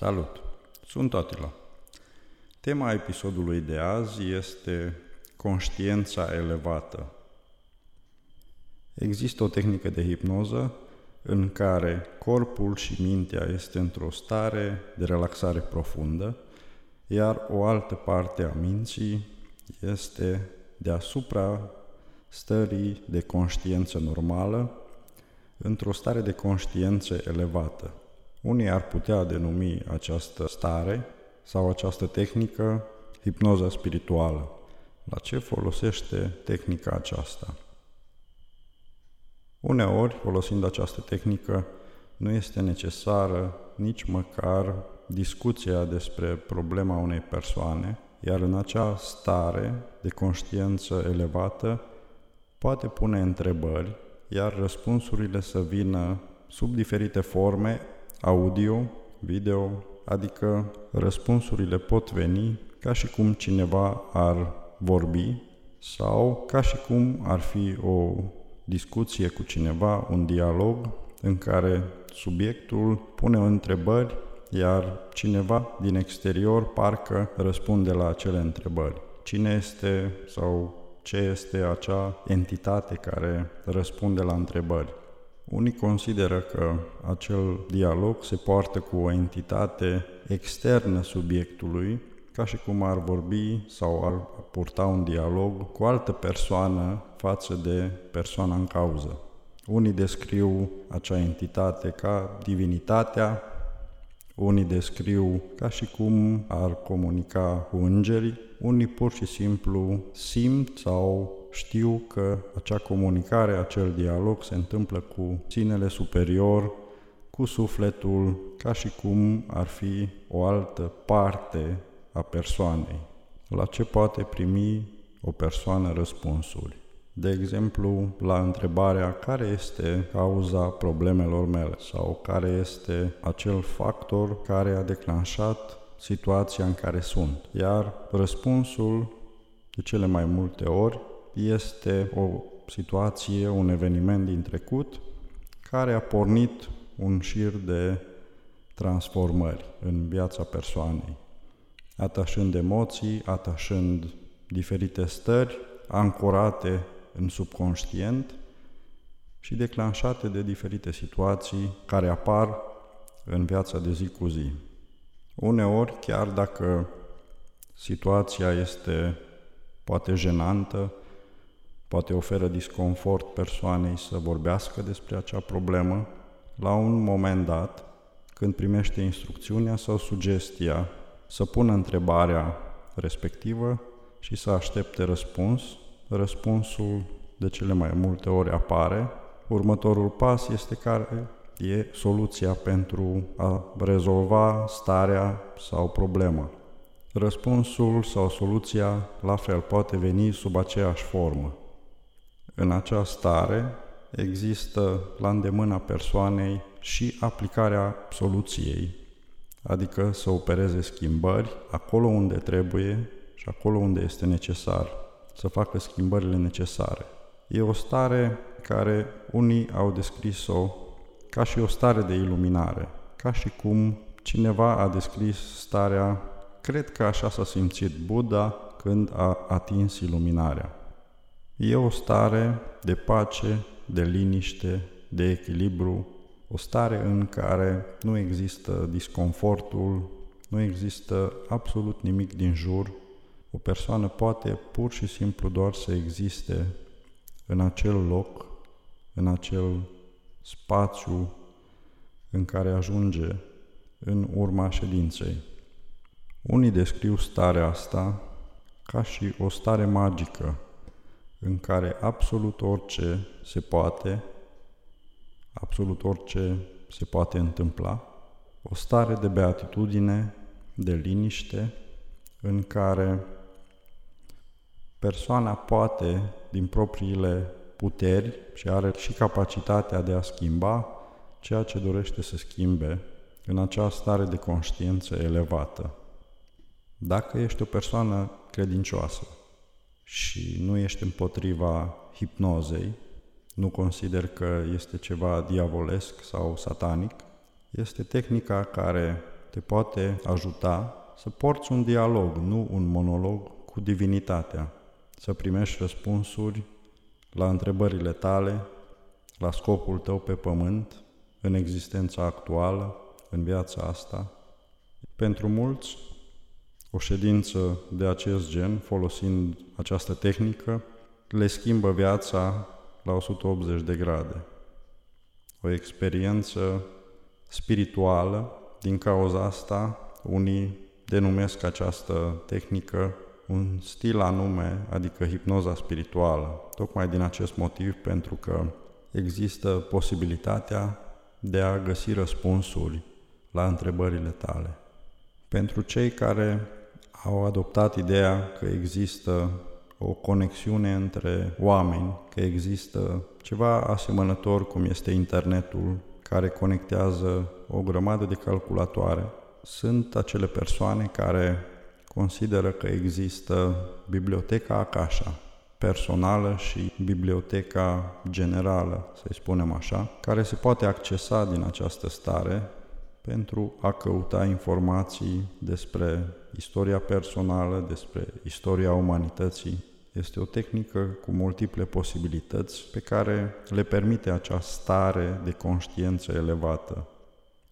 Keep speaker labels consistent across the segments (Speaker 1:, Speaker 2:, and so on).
Speaker 1: Salut! Sunt Atila. Tema episodului de azi este conștiința elevată. Există o tehnică de hipnoză în care corpul și mintea este într-o stare de relaxare profundă, iar o altă parte a minții este deasupra stării de conștiință normală, într-o stare de conștiință elevată. Unii ar putea denumi această stare sau această tehnică hipnoza spirituală. La ce folosește tehnica aceasta? Uneori, folosind această tehnică, nu este necesară nici măcar discuția despre problema unei persoane, iar în acea stare de conștiință elevată poate pune întrebări, iar răspunsurile să vină sub diferite forme audio, video, adică răspunsurile pot veni ca și cum cineva ar vorbi sau ca și cum ar fi o discuție cu cineva, un dialog în care subiectul pune întrebări, iar cineva din exterior parcă răspunde la acele întrebări. Cine este sau ce este acea entitate care răspunde la întrebări? Unii consideră că acel dialog se poartă cu o entitate externă subiectului, ca și cum ar vorbi sau ar purta un dialog cu altă persoană față de persoana în cauză. Unii descriu acea entitate ca divinitatea, unii descriu ca și cum ar comunica cu îngerii, unii pur și simplu simt sau știu că acea comunicare, acel dialog se întâmplă cu sinele superior, cu sufletul, ca și cum ar fi o altă parte a persoanei. La ce poate primi o persoană răspunsuri? De exemplu, la întrebarea care este cauza problemelor mele sau care este acel factor care a declanșat situația în care sunt. Iar răspunsul, de cele mai multe ori, este o situație, un eveniment din trecut care a pornit un șir de transformări în viața persoanei, atașând emoții, atașând diferite stări ancorate în subconștient și declanșate de diferite situații care apar în viața de zi cu zi. Uneori, chiar dacă situația este poate jenantă, poate oferă disconfort persoanei să vorbească despre acea problemă, la un moment dat, când primește instrucțiunea sau sugestia să pună întrebarea respectivă și să aștepte răspuns, răspunsul de cele mai multe ori apare. Următorul pas este care e soluția pentru a rezolva starea sau problema. Răspunsul sau soluția la fel poate veni sub aceeași formă. În acea stare există la îndemâna persoanei și aplicarea soluției, adică să opereze schimbări acolo unde trebuie și acolo unde este necesar, să facă schimbările necesare. E o stare care unii au descris-o ca și o stare de iluminare, ca și cum cineva a descris starea, cred că așa s-a simțit Buddha când a atins iluminarea. E o stare de pace, de liniște, de echilibru, o stare în care nu există disconfortul, nu există absolut nimic din jur. O persoană poate pur și simplu doar să existe în acel loc, în acel spațiu în care ajunge în urma ședinței. Unii descriu starea asta ca și o stare magică, în care absolut orice se poate, absolut orice se poate întâmpla, o stare de beatitudine, de liniște, în care persoana poate, din propriile puteri și are și capacitatea de a schimba ceea ce dorește să schimbe în acea stare de conștiință elevată. Dacă ești o persoană credincioasă, și nu ești împotriva hipnozei, nu consider că este ceva diavolesc sau satanic, este tehnica care te poate ajuta să porți un dialog, nu un monolog cu divinitatea, să primești răspunsuri la întrebările tale, la scopul tău pe pământ, în existența actuală, în viața asta. Pentru mulți, o ședință de acest gen, folosind această tehnică, le schimbă viața la 180 de grade. O experiență spirituală, din cauza asta, unii denumesc această tehnică un stil anume, adică hipnoza spirituală, tocmai din acest motiv pentru că există posibilitatea de a găsi răspunsuri la întrebările tale. Pentru cei care au adoptat ideea că există o conexiune între oameni, că există ceva asemănător cum este internetul, care conectează o grămadă de calculatoare. Sunt acele persoane care consideră că există biblioteca Akasha, personală și biblioteca generală, să-i spunem așa, care se poate accesa din această stare pentru a căuta informații despre istoria personală, despre istoria umanității. Este o tehnică cu multiple posibilități pe care le permite acea stare de conștiință elevată.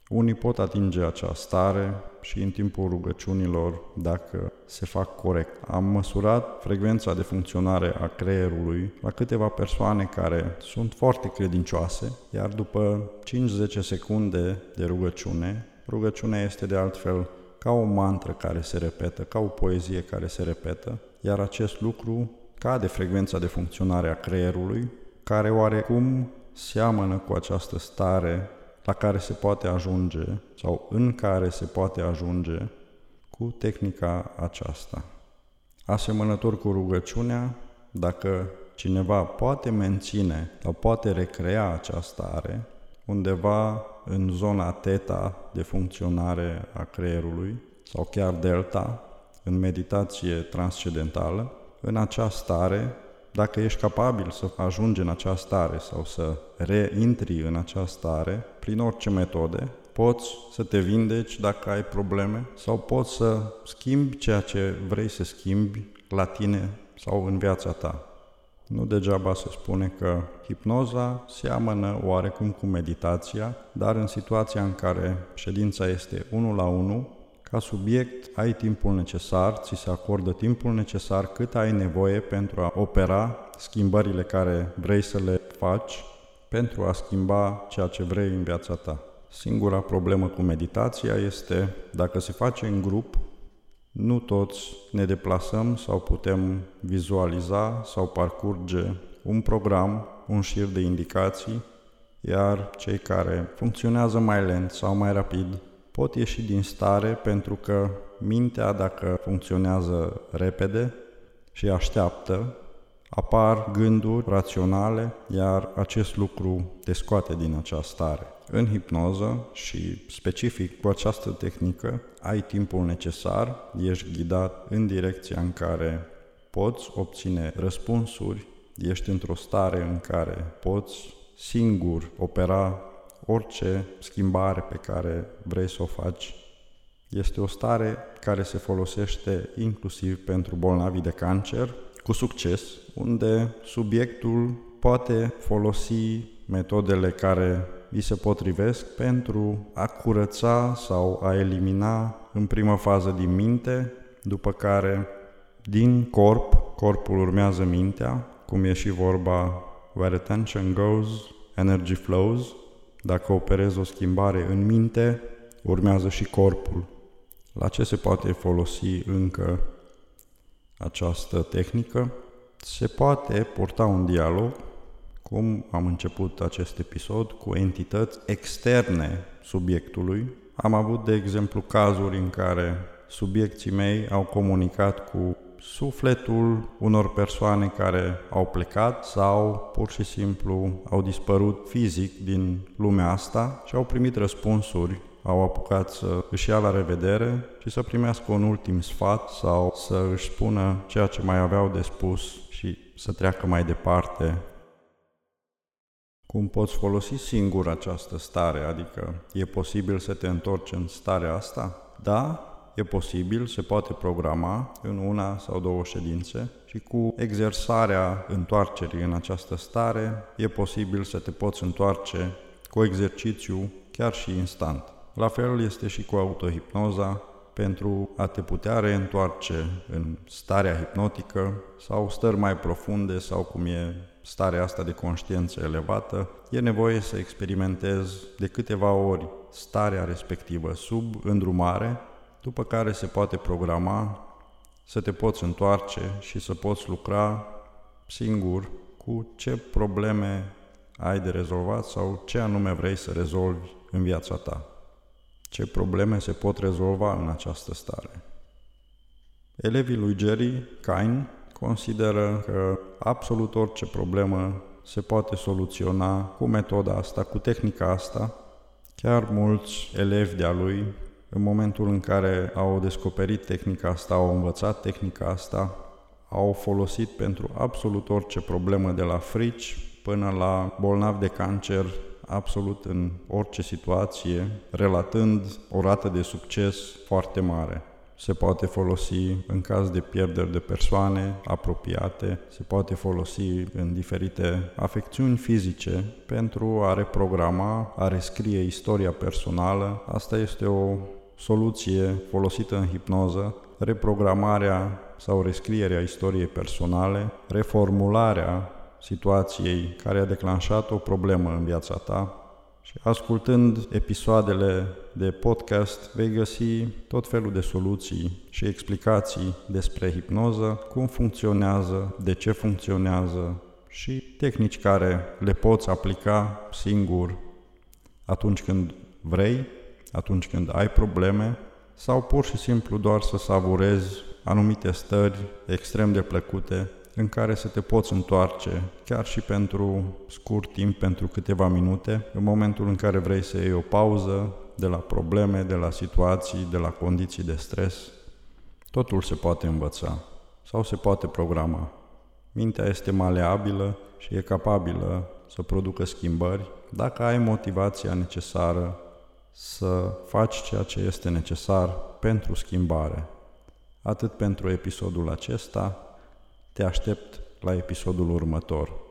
Speaker 1: Unii pot atinge acea stare și în timpul rugăciunilor dacă se fac corect. Am măsurat frecvența de funcționare a creierului la câteva persoane care sunt foarte credincioase, iar după 5-10 secunde de rugăciune, rugăciunea este de altfel ca o mantră care se repetă, ca o poezie care se repetă, iar acest lucru cade frecvența de funcționare a creierului, care oarecum seamănă cu această stare la care se poate ajunge sau în care se poate ajunge cu tehnica aceasta. Asemănător cu rugăciunea, dacă cineva poate menține sau poate recrea această stare undeva în zona teta de funcționare a creierului sau chiar delta, în meditație transcendentală, în această stare dacă ești capabil să ajungi în această stare sau să reintri în această stare, prin orice metode, poți să te vindeci dacă ai probleme sau poți să schimbi ceea ce vrei să schimbi la tine sau în viața ta. Nu degeaba se spune că hipnoza seamănă oarecum cu meditația, dar în situația în care ședința este unul la unul, ca subiect ai timpul necesar, ți se acordă timpul necesar cât ai nevoie pentru a opera schimbările care vrei să le faci, pentru a schimba ceea ce vrei în viața ta. Singura problemă cu meditația este dacă se face în grup, nu toți ne deplasăm sau putem vizualiza sau parcurge un program, un șir de indicații, iar cei care funcționează mai lent sau mai rapid pot ieși din stare pentru că mintea, dacă funcționează repede și așteaptă, apar gânduri raționale, iar acest lucru te scoate din această stare. În hipnoză și specific cu această tehnică, ai timpul necesar, ești ghidat în direcția în care poți obține răspunsuri, ești într-o stare în care poți singur opera orice schimbare pe care vrei să o faci. Este o stare care se folosește inclusiv pentru bolnavii de cancer, cu succes, unde subiectul poate folosi metodele care îi se potrivesc pentru a curăța sau a elimina în primă fază din minte, după care din corp, corpul urmează mintea, cum e și vorba where attention goes, energy flows, dacă operezi o schimbare în minte, urmează și corpul. La ce se poate folosi încă această tehnică? Se poate porta un dialog, cum am început acest episod, cu entități externe subiectului. Am avut, de exemplu, cazuri în care subiecții mei au comunicat cu sufletul unor persoane care au plecat sau pur și simplu au dispărut fizic din lumea asta și au primit răspunsuri au apucat să își ia la revedere și să primească un ultim sfat sau să își spună ceea ce mai aveau de spus și să treacă mai departe. Cum poți folosi singur această stare, adică e posibil să te întorci în starea asta? Da, e posibil, se poate programa în una sau două ședințe și cu exersarea întoarcerii în această stare e posibil să te poți întoarce cu exercițiu chiar și instant. La fel este și cu autohipnoza, pentru a te putea reîntoarce în starea hipnotică sau stări mai profunde sau cum e starea asta de conștiință elevată, e nevoie să experimentezi de câteva ori starea respectivă sub îndrumare, după care se poate programa să te poți întoarce și să poți lucra singur cu ce probleme ai de rezolvat sau ce anume vrei să rezolvi în viața ta. Ce probleme se pot rezolva în această stare? Elevii lui Jerry Kine consideră că absolut orice problemă se poate soluționa cu metoda asta, cu tehnica asta. Chiar mulți elevi de-a lui, în momentul în care au descoperit tehnica asta, au învățat tehnica asta, au folosit pentru absolut orice problemă, de la frici până la bolnavi de cancer, absolut în orice situație, relatând o rată de succes foarte mare. Se poate folosi în caz de pierderi de persoane apropiate, se poate folosi în diferite afecțiuni fizice pentru a reprograma, a rescrie istoria personală. Asta este o soluție folosită în hipnoză, reprogramarea sau rescrierea istoriei personale, reformularea situației care a declanșat o problemă în viața ta și ascultând episoadele de podcast vei găsi tot felul de soluții și explicații despre hipnoză, cum funcționează, de ce funcționează și tehnici care le poți aplica singur atunci când vrei, atunci când ai probleme sau pur și simplu doar să savurezi anumite stări extrem de plăcute în care să te poți întoarce, chiar și pentru scurt timp, pentru câteva minute, în momentul în care vrei să iei o pauză de la probleme, de la situații, de la condiții de stres. Totul se poate învăța sau se poate programa. Mintea este maleabilă și e capabilă să producă schimbări dacă ai motivația necesară să faci ceea ce este necesar pentru schimbare. Atât pentru episodul acesta, te aștept la episodul următor.